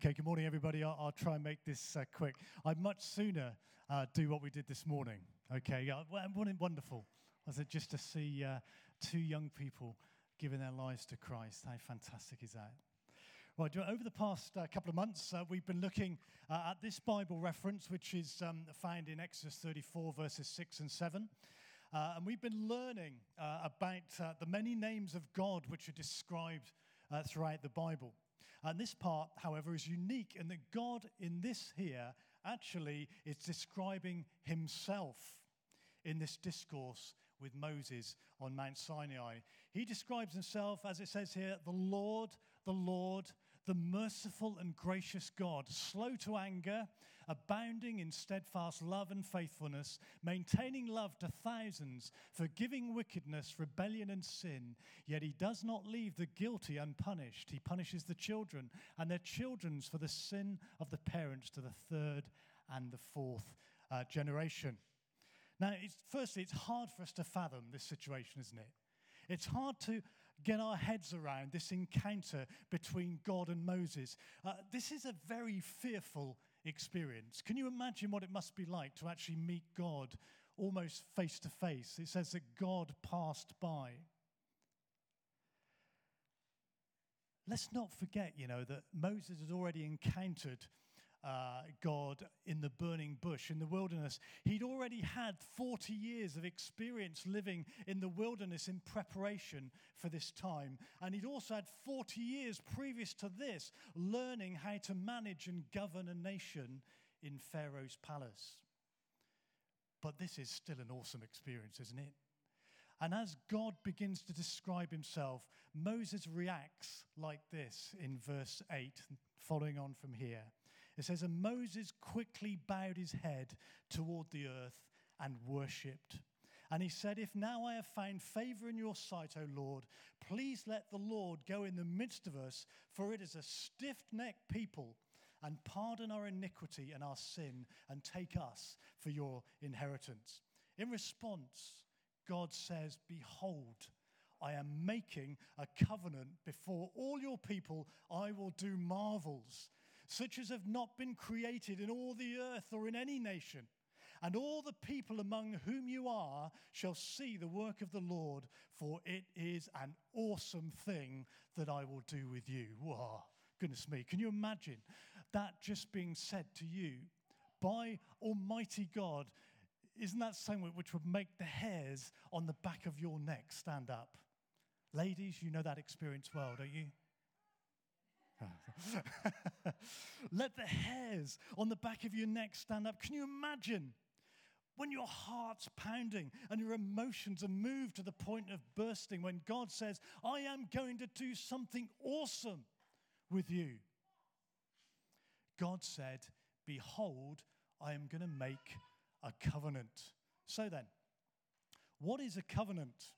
Okay, good morning, everybody. I'll, I'll try and make this uh, quick. I'd much sooner uh, do what we did this morning. Okay, yeah, wonderful. Was it just to see uh, two young people giving their lives to Christ? How fantastic is that? Right, over the past uh, couple of months, uh, we've been looking uh, at this Bible reference, which is um, found in Exodus 34, verses 6 and 7. Uh, and we've been learning about the many names of God which are described throughout the Bible. And this part, however, is unique in that God in this here actually is describing himself in this discourse with Moses on Mount Sinai. He describes himself, as it says here, the Lord, the Lord, the merciful and gracious God, slow to anger, abounding in steadfast love and faithfulness, maintaining love to thousands, forgiving wickedness, rebellion, and sin. Yet he does not leave the guilty unpunished. He punishes the children and their children's for the sin of the parents to the third and the fourth uh, generation. Now, it's, firstly, it's hard for us to fathom this situation, isn't it? It's hard to get our heads around this encounter between God and Moses. Uh, this is a very fearful experience. Can you imagine what it must be like to actually meet God almost face to face? It says that God passed by. Let's not forget, you know, that Moses has already encountered uh, God in the burning bush, in the wilderness. He'd already had 40 years of experience living in the wilderness in preparation for this time. And he'd also had 40 years previous to this learning how to manage and govern a nation in Pharaoh's palace. But this is still an awesome experience, isn't it? And as God begins to describe himself, Moses reacts like this in verse 8, following on from here. It says, And Moses quickly bowed his head toward the earth and worshipped. And he said, If now I have found favor in your sight, O Lord, please let the Lord go in the midst of us, for it is a stiff necked people, and pardon our iniquity and our sin, and take us for your inheritance. In response, God says, Behold, I am making a covenant before all your people. I will do marvels such as have not been created in all the earth or in any nation. And all the people among whom you are shall see the work of the Lord, for it is an awesome thing that I will do with you. Wow, goodness me. Can you imagine that just being said to you by Almighty God? Isn't that something which would make the hairs on the back of your neck stand up? Ladies, you know that experience well, don't you? Let the hairs on the back of your neck stand up. Can you imagine when your heart's pounding and your emotions are moved to the point of bursting when God says, I am going to do something awesome with you? God said, Behold, I am going to make a covenant. So then, what is a covenant?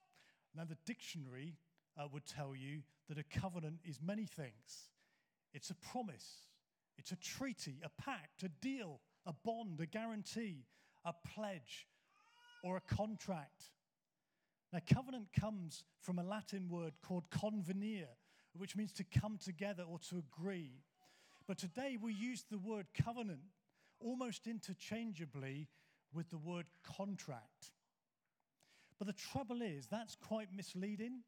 Now, the dictionary uh, would tell you that a covenant is many things. It's a promise, it's a treaty, a pact, a deal, a bond, a guarantee, a pledge, or a contract. Now, covenant comes from a Latin word called convenire, which means to come together or to agree. But today we use the word covenant almost interchangeably with the word contract. But the trouble is, that's quite misleading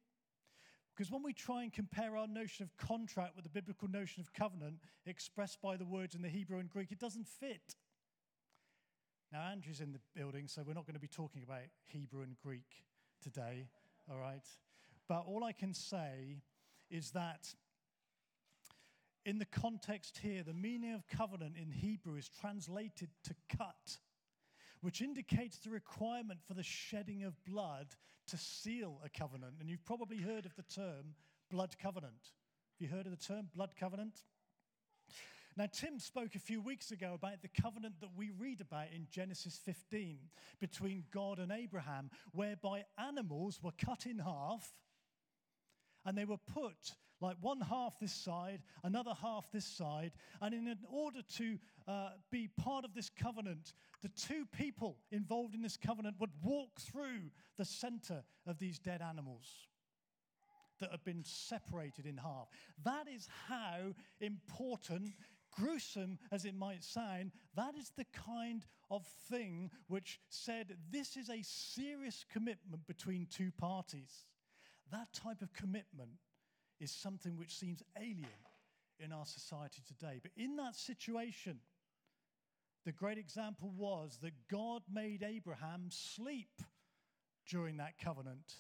because when we try and compare our notion of contract with the biblical notion of covenant expressed by the words in the Hebrew and Greek, it doesn't fit. Now, Andrew's in the building, so we're not going to be talking about Hebrew and Greek today, all right? But all I can say is that in the context here, the meaning of covenant in Hebrew is translated to cut which indicates the requirement for the shedding of blood to seal a covenant. And you've probably heard of the term blood covenant. Have you heard of the term blood covenant? Now, Tim spoke a few weeks ago about the covenant that we read about in Genesis 15 between God and Abraham, whereby animals were cut in half and they were put like one half this side, another half this side. And in order to uh, be part of this covenant, the two people involved in this covenant would walk through the center of these dead animals that have been separated in half. That is how important gruesome as it might sound, that is the kind of thing which said this is a serious commitment between two parties. That type of commitment is something which seems alien in our society today. But in that situation, the great example was that God made Abraham sleep during that covenant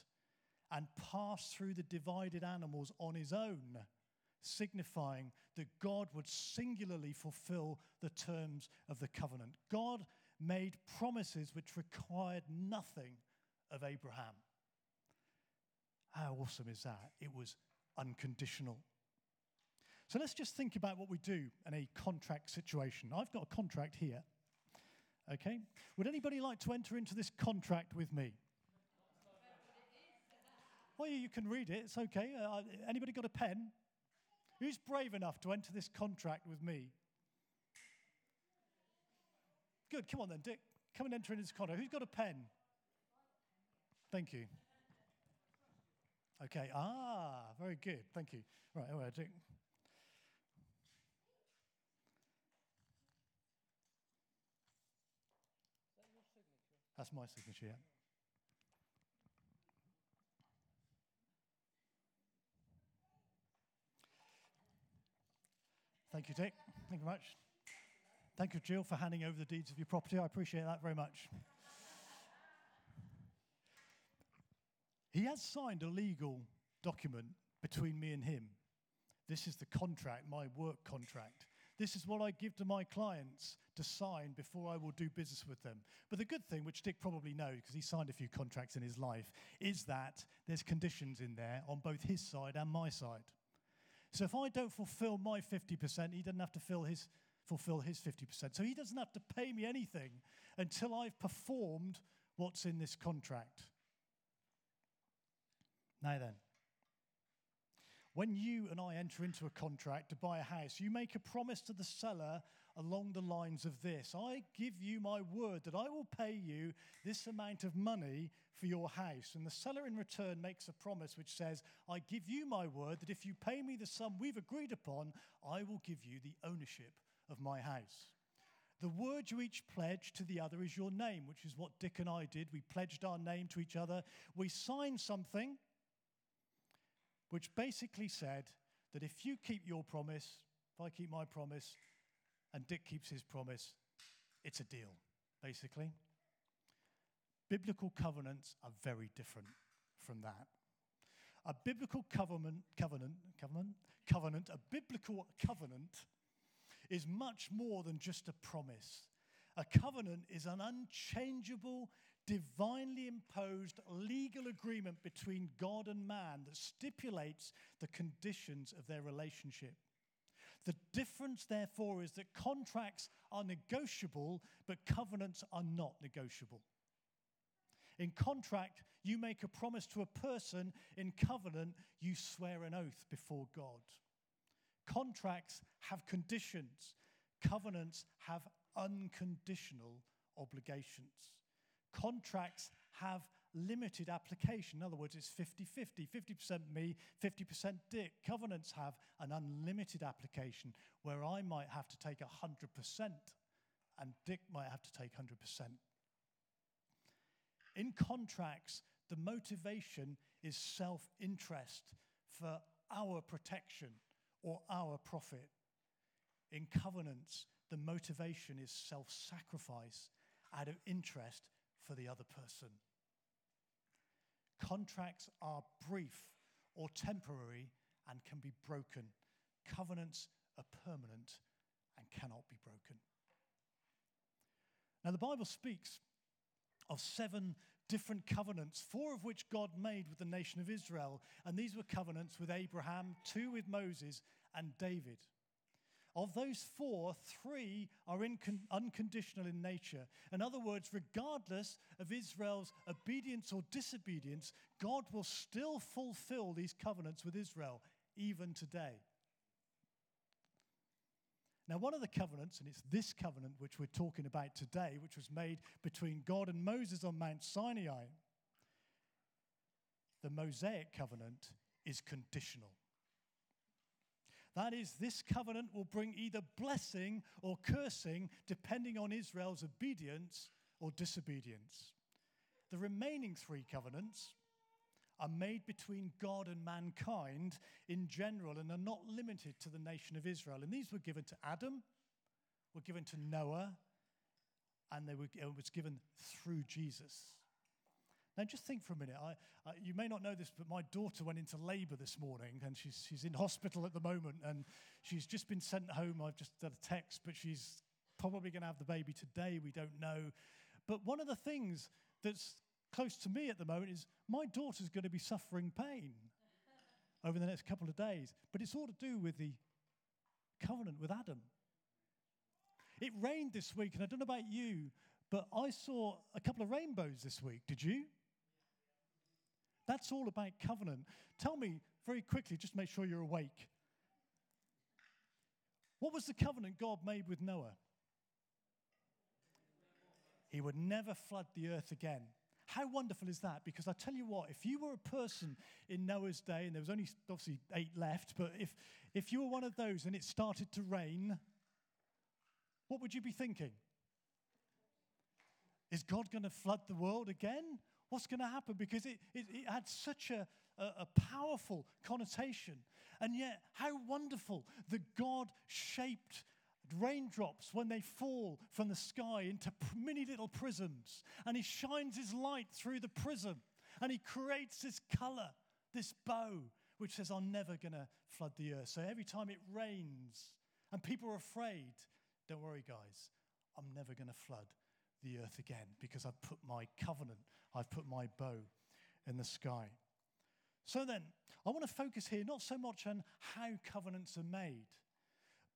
and pass through the divided animals on his own, signifying that God would singularly fulfill the terms of the covenant. God made promises which required nothing of Abraham. How awesome is that? It was unconditional. So let's just think about what we do in a contract situation. I've got a contract here. Okay? Would anybody like to enter into this contract with me? Well, you can read it. It's okay. Uh, anybody got a pen? Who's brave enough to enter this contract with me? Good. Come on then, Dick. Come and enter into this contract. Who's got a pen? Thank you. Okay. Ah, very good. Thank you. Right. Right, Dick. That's my signature, yeah. Thank you, Dick. Thank you very much. Thank you, Jill, for handing over the deeds of your property. I appreciate that very much. He has signed a legal document between me and him. This is the contract, my work contract. This is what I give to my clients to sign before I will do business with them. But the good thing, which Dick probably knows because he signed a few contracts in his life, is that there's conditions in there on both his side and my side. So if I don't fulfill my 50%, he doesn't have to fill his, fulfill his 50%. So he doesn't have to pay me anything until I've performed what's in this contract. Now then, when you and I enter into a contract to buy a house, you make a promise to the seller along the lines of this I give you my word that I will pay you this amount of money for your house. And the seller in return makes a promise which says, I give you my word that if you pay me the sum we've agreed upon, I will give you the ownership of my house. The word you each pledge to the other is your name, which is what Dick and I did. We pledged our name to each other. We signed something which basically said that if you keep your promise, if I keep my promise, and Dick keeps his promise, it's a deal, basically. Biblical covenants are very different from that. A biblical covenant, covenant, covenant, covenant, a biblical covenant is much more than just a promise. A covenant is an unchangeable, divinely imposed legal agreement between God and man that stipulates the conditions of their relationship. The difference, therefore, is that contracts are negotiable, but covenants are not negotiable. In contract, you make a promise to a person. In covenant, you swear an oath before God. Contracts have conditions, covenants have unconditional obligations. Contracts have limited application. In other words, it's 50 50. 50% me, 50% Dick. Covenants have an unlimited application where I might have to take 100% and Dick might have to take 100%. In contracts, the motivation is self interest for our protection or our profit. In covenants, the motivation is self sacrifice out of interest for the other person. Contracts are brief or temporary and can be broken. Covenants are permanent and cannot be broken. Now, the Bible speaks of seven different covenants, four of which God made with the nation of Israel. And these were covenants with Abraham, two with Moses, and David. Of those four, three are unconditional in nature. In other words, regardless of Israel's obedience or disobedience, God will still fulfill these covenants with Israel, even today. Now, one of the covenants, and it's this covenant which we're talking about today, which was made between God and Moses on Mount Sinai, the Mosaic covenant is conditional. That is, this covenant will bring either blessing or cursing, depending on Israel's obedience or disobedience. The remaining three covenants are made between God and mankind in general and are not limited to the nation of Israel. And these were given to Adam, were given to Noah, and they were, it was given through Jesus. Now, just think for a minute. I, uh, you may not know this, but my daughter went into labor this morning, and she's, she's in hospital at the moment, and she's just been sent home. I've just got a text, but she's probably going to have the baby today. We don't know. But one of the things that's close to me at the moment is my daughter's going to be suffering pain over the next couple of days. But it's all to do with the covenant with Adam. It rained this week, and I don't know about you, but I saw a couple of rainbows this week. Did you? That's all about covenant. Tell me very quickly, just make sure you're awake. What was the covenant God made with Noah? He would never flood the earth again. How wonderful is that? Because I tell you what, if you were a person in Noah's day, and there was only obviously eight left, but if, if you were one of those and it started to rain, what would you be thinking? Is God going to flood the world again? What's going to happen? Because it, it, it had such a, a, a powerful connotation. And yet, how wonderful that God shaped raindrops when they fall from the sky into mini little prisms. And he shines his light through the prism and he creates this color, this bow, which says, I'm never going to flood the earth. So every time it rains and people are afraid, don't worry, guys, I'm never going to flood the earth again because I've put my covenant, I've put my bow in the sky. So then, I want to focus here not so much on how covenants are made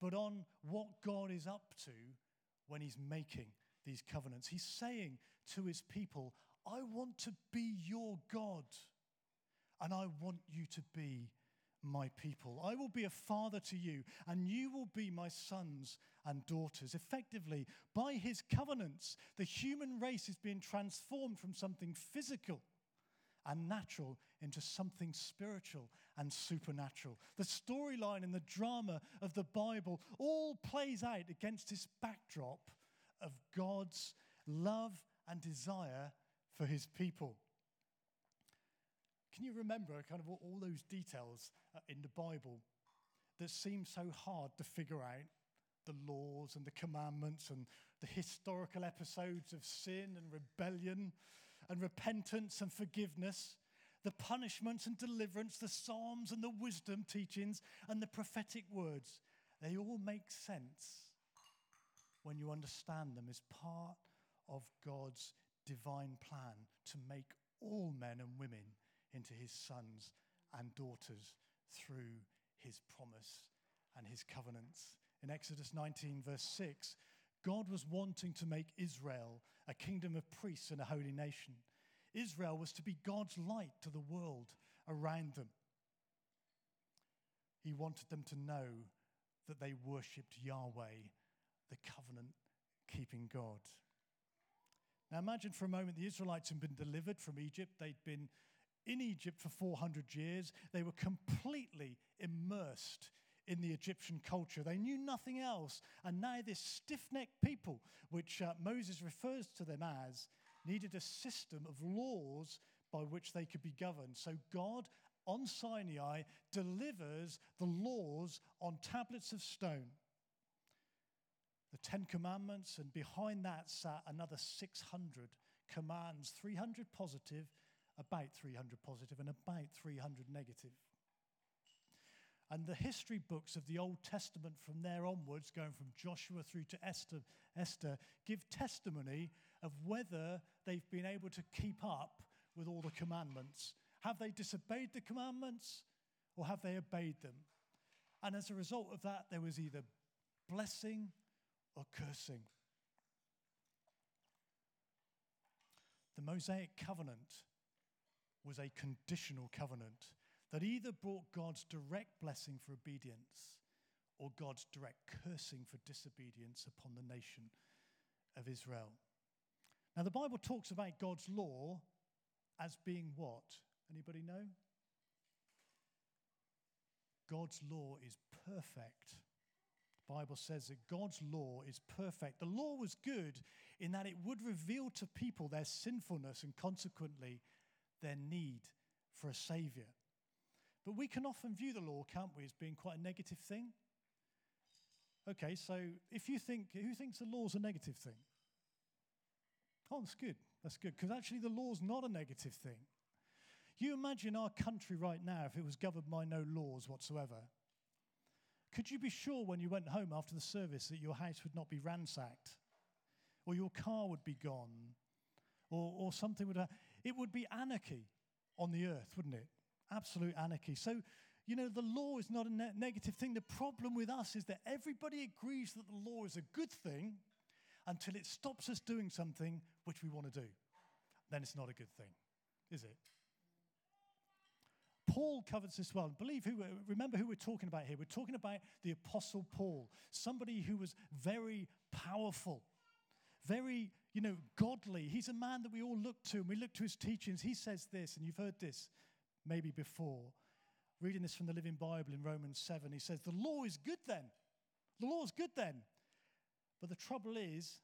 but on what God is up to when He's making these covenants. He's saying to His people, I want to be your God, and I want you to be my people. I will be a father to you, and you will be my sons and daughters. Effectively, by his covenants, the human race is being transformed from something physical and natural into something spiritual and supernatural. The storyline and the drama of the Bible all plays out against this backdrop of God's love and desire for his people. Can you remember kind of all those details uh, in the Bible that seem so hard to figure out? The laws and the commandments and the historical episodes of sin and rebellion and repentance and forgiveness, the punishments and deliverance, the psalms and the wisdom teachings and the prophetic words, they all make sense when you understand them as part of God's divine plan to make all men and women into his sons and daughters through his promise and his covenants. In Exodus 19, verse 6, God was wanting to make Israel a kingdom of priests and a holy nation. Israel was to be God's light to the world around them. He wanted them to know that they worshipped Yahweh, the covenant keeping God. Now imagine for a moment the Israelites had been delivered from Egypt. They'd been in Egypt for 400 years. They were completely immersed in the Egyptian culture. They knew nothing else. And now, this stiff necked people, which uh, Moses refers to them as, needed a system of laws by which they could be governed. So, God on Sinai delivers the laws on tablets of stone. The Ten Commandments, and behind that sat another 600 commands 300 positive, about 300 positive, and about 300 negative. And the history books of the Old Testament from there onwards, going from Joshua through to Esther, Esther, give testimony of whether they've been able to keep up with all the commandments. Have they disobeyed the commandments or have they obeyed them? And as a result of that, there was either blessing or cursing. The Mosaic covenant was a conditional covenant that either brought God's direct blessing for obedience or God's direct cursing for disobedience upon the nation of Israel. Now, the Bible talks about God's law as being what? Anybody know? God's law is perfect. The Bible says that God's law is perfect. The law was good in that it would reveal to people their sinfulness and consequently their need for a savior. But we can often view the law, can't we, as being quite a negative thing? Okay, so if you think, who thinks the law's a negative thing? Oh, that's good. That's good. Because actually, the law's not a negative thing. You imagine our country right now if it was governed by no laws whatsoever. Could you be sure when you went home after the service that your house would not be ransacked? Or your car would be gone? Or, or something would happen? It would be anarchy on the earth, wouldn't it? Absolute anarchy. So, you know, the law is not a ne- negative thing. The problem with us is that everybody agrees that the law is a good thing until it stops us doing something which we want to do. Then it's not a good thing, is it? Paul covers this well. Believe who, remember who we're talking about here. We're talking about the Apostle Paul, somebody who was very powerful, very, you know, godly. He's a man that we all look to, and we look to his teachings. He says this, and you've heard this maybe before. Reading this from the Living Bible in Romans 7, he says, The law is good then. The law is good then. But the trouble is,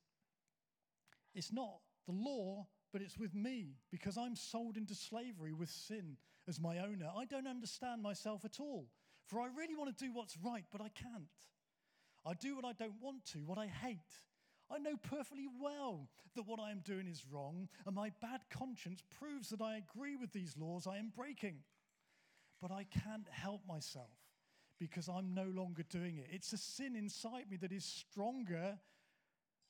it's not the law, but it's with me because I'm sold into slavery with sin as my owner. I don't understand myself at all. For I really want to do what's right, but I can't. I do what I don't want to, what I hate. I know perfectly well that what I am doing is wrong, and my bad conscience proves that I agree with these laws I am breaking. But I can't help myself because I'm no longer doing it. It's a sin inside me that is stronger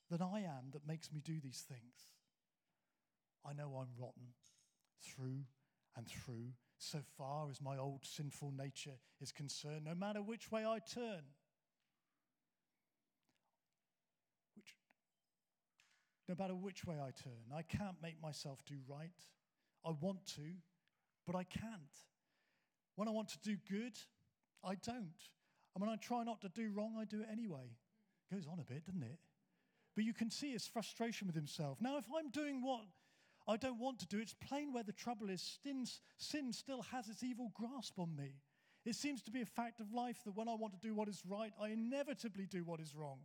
than I am that makes me do these things. I know I'm rotten through and through so far as my old sinful nature is concerned, no matter which way I turn. Which, no matter which way I turn, I can't make myself do right. I want to, but I can't. When I want to do good, I don't. And when I try not to do wrong, I do it anyway. Goes on a bit, doesn't it? But you can see his frustration with himself. Now, if I'm doing what I don't want to do. It's plain where the trouble is. Sin, sin still has its evil grasp on me. It seems to be a fact of life that when I want to do what is right, I inevitably do what is wrong.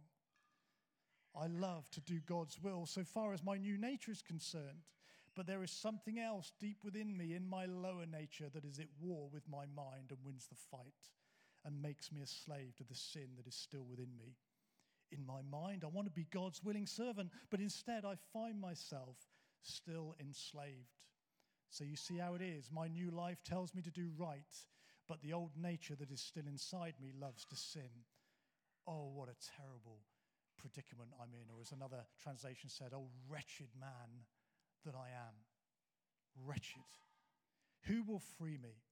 I love to do God's will so far as my new nature is concerned. But there is something else deep within me, in my lower nature, that is at war with my mind and wins the fight and makes me a slave to the sin that is still within me. In my mind, I want to be God's willing servant, but instead I find myself still enslaved. So you see how it is. My new life tells me to do right, but the old nature that is still inside me loves to sin. Oh, what a terrible predicament I'm in. Or as another translation said, oh, wretched man that I am. Wretched. Who will free me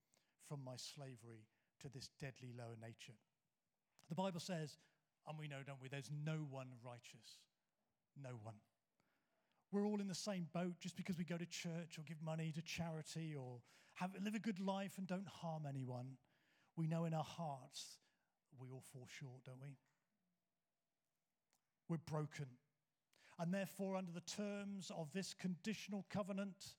from my slavery to this deadly lower nature? The Bible says, and we know, don't we, there's no one righteous. No one we're all in the same boat just because we go to church or give money to charity or have, live a good life and don't harm anyone. We know in our hearts we all fall short, don't we? We're broken. And therefore, under the terms of this conditional covenant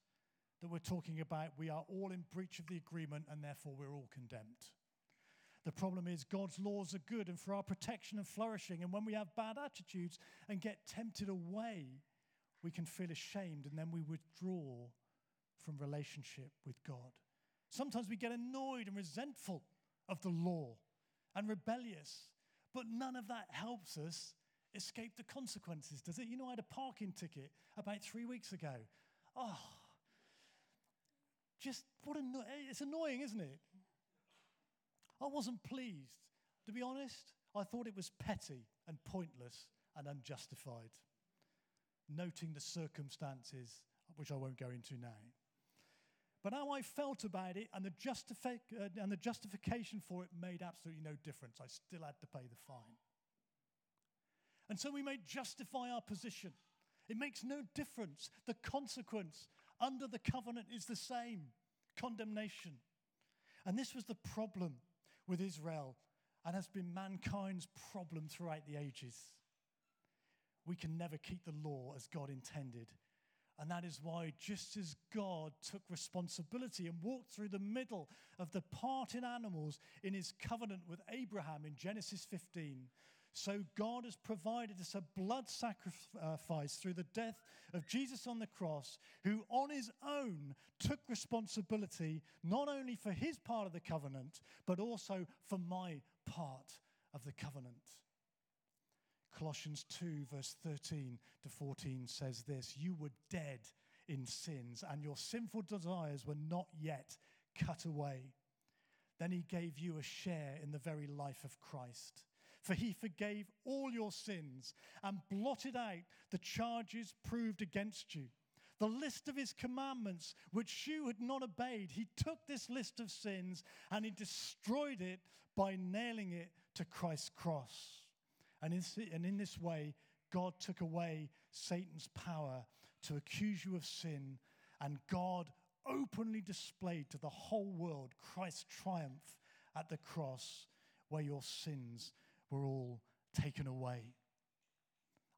that we're talking about, we are all in breach of the agreement and therefore we're all condemned. The problem is, God's laws are good and for our protection and flourishing. And when we have bad attitudes and get tempted away, we can feel ashamed and then we withdraw from relationship with God. Sometimes we get annoyed and resentful of the law and rebellious, but none of that helps us escape the consequences, does it? You know, I had a parking ticket about three weeks ago. Oh, just what anno- it's annoying, isn't it? I wasn't pleased. To be honest, I thought it was petty and pointless and unjustified noting the circumstances, which I won't go into now. But how I felt about it and the, justifi- uh, and the justification for it made absolutely no difference. I still had to pay the fine. And so we may justify our position. It makes no difference. The consequence under the covenant is the same condemnation. And this was the problem with Israel and has been mankind's problem throughout the ages we can never keep the law as God intended. And that is why, just as God took responsibility and walked through the middle of the parting animals in his covenant with Abraham in Genesis 15, so God has provided us a blood sacrifice through the death of Jesus on the cross, who on his own took responsibility not only for his part of the covenant, but also for my part of the covenant. Colossians 2, verse 13 to 14 says this You were dead in sins, and your sinful desires were not yet cut away. Then he gave you a share in the very life of Christ for he forgave all your sins and blotted out the charges proved against you. The list of his commandments, which you had not obeyed, he took this list of sins and he destroyed it by nailing it to Christ's cross. And in, this way, God took away Satan's power to accuse you of sin, and God openly displayed to the whole world Christ's triumph at the cross, where your sins were all taken away.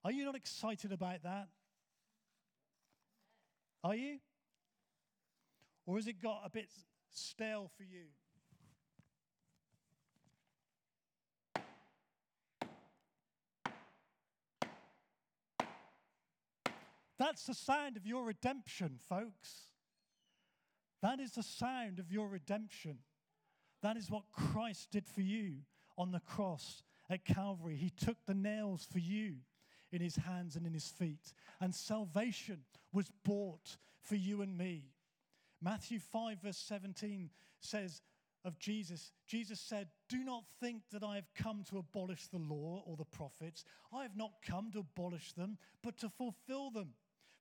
Are you not excited about that? Are you? Or has it got a bit stale for you? That's the sound of your redemption, folks. That is the sound of your redemption. That is what Christ did for you on the cross at Calvary. He took the nails for you in his hands and in his feet. And salvation was bought for you and me. Matthew 5, verse 17 says of Jesus, Jesus said, Do not think that I have come to abolish the law or the prophets. I have not come to abolish them, but to fulfill them.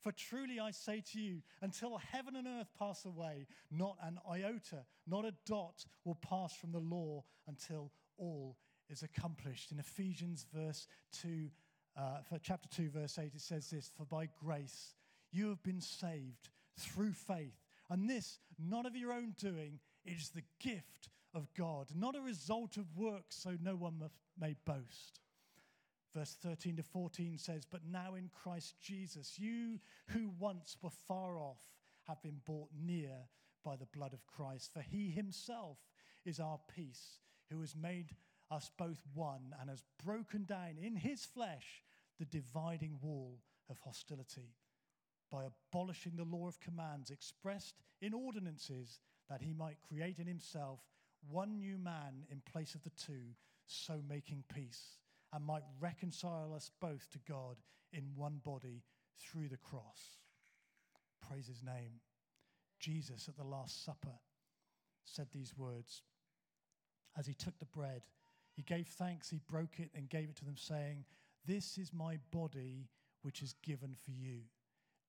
For truly I say to you, until heaven and earth pass away, not an iota, not a dot will pass from the law until all is accomplished. In Ephesians verse 2, uh, for chapter 2, verse 8, it says this For by grace you have been saved through faith. And this, not of your own doing, is the gift of God, not a result of works, so no one may boast. Verse 13 to 14 says, But now in Christ Jesus, you who once were far off have been brought near by the blood of Christ. For he himself is our peace, who has made us both one and has broken down in his flesh the dividing wall of hostility by abolishing the law of commands expressed in ordinances that he might create in himself one new man in place of the two, so making peace, and might reconcile us both to God in one body through the cross. Praise his name. Jesus at the Last Supper said these words as he took the bread he gave thanks, he broke it, and gave it to them, saying, This is my body, which is given for you.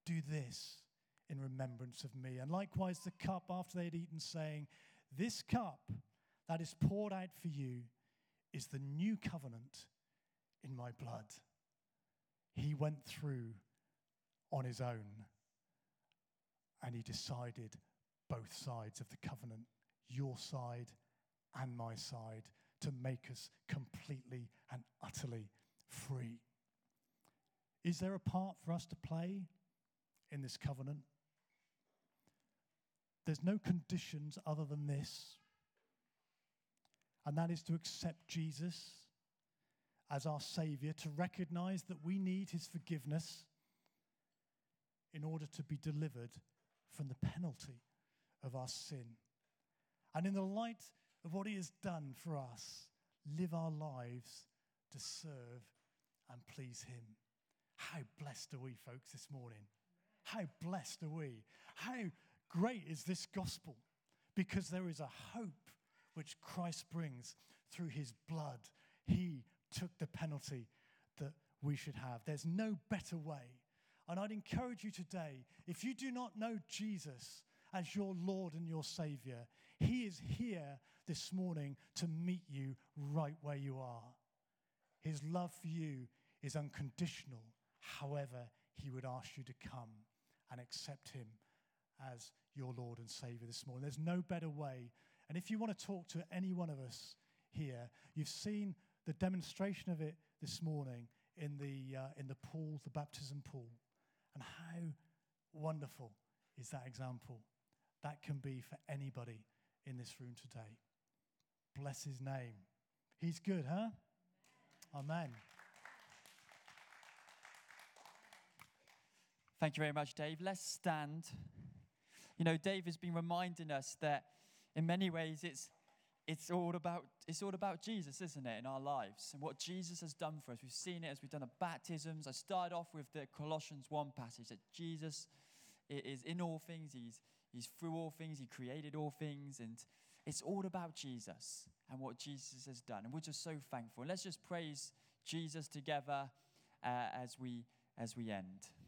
Do this in remembrance of me. And likewise, the cup after they had eaten, saying, This cup that is poured out for you is the new covenant in my blood. He went through on his own and he decided both sides of the covenant, your side and my side to make us completely and utterly free. Is there a part for us to play in this covenant? There's no conditions other than this, and that is to accept Jesus as our Savior, to recognize that we need His forgiveness in order to be delivered from the penalty of our sin. And in the light of what He has done for us, live our lives to serve and please Him. How blessed are we, folks, this morning? How blessed are we? How great is this gospel? Because there is a hope which Christ brings through His blood. He took the penalty that we should have. There's no better way. And I'd encourage you today if you do not know Jesus as your Lord and your Savior, He is here this morning to meet you right where you are. His love for you is unconditional. However, He would ask you to come and accept Him as your Lord and Savior this morning. There's no better way. And if you want to talk to any one of us here, you've seen the demonstration of it this morning in the, uh, in the pool, the baptism pool, and how wonderful is that example? That can be for anybody in this room today. Bless his name. He's good, huh? Amen. Thank you very much, Dave. Let's stand. You know, Dave has been reminding us that in many ways it's it's all about it's all about Jesus, isn't it, in our lives and what Jesus has done for us. We've seen it as we've done the baptisms. I started off with the Colossians 1 passage that Jesus is in all things, he's he's through all things, he created all things, and it's all about Jesus and what Jesus has done. And we're just so thankful. let's just praise Jesus together uh, as we as we end.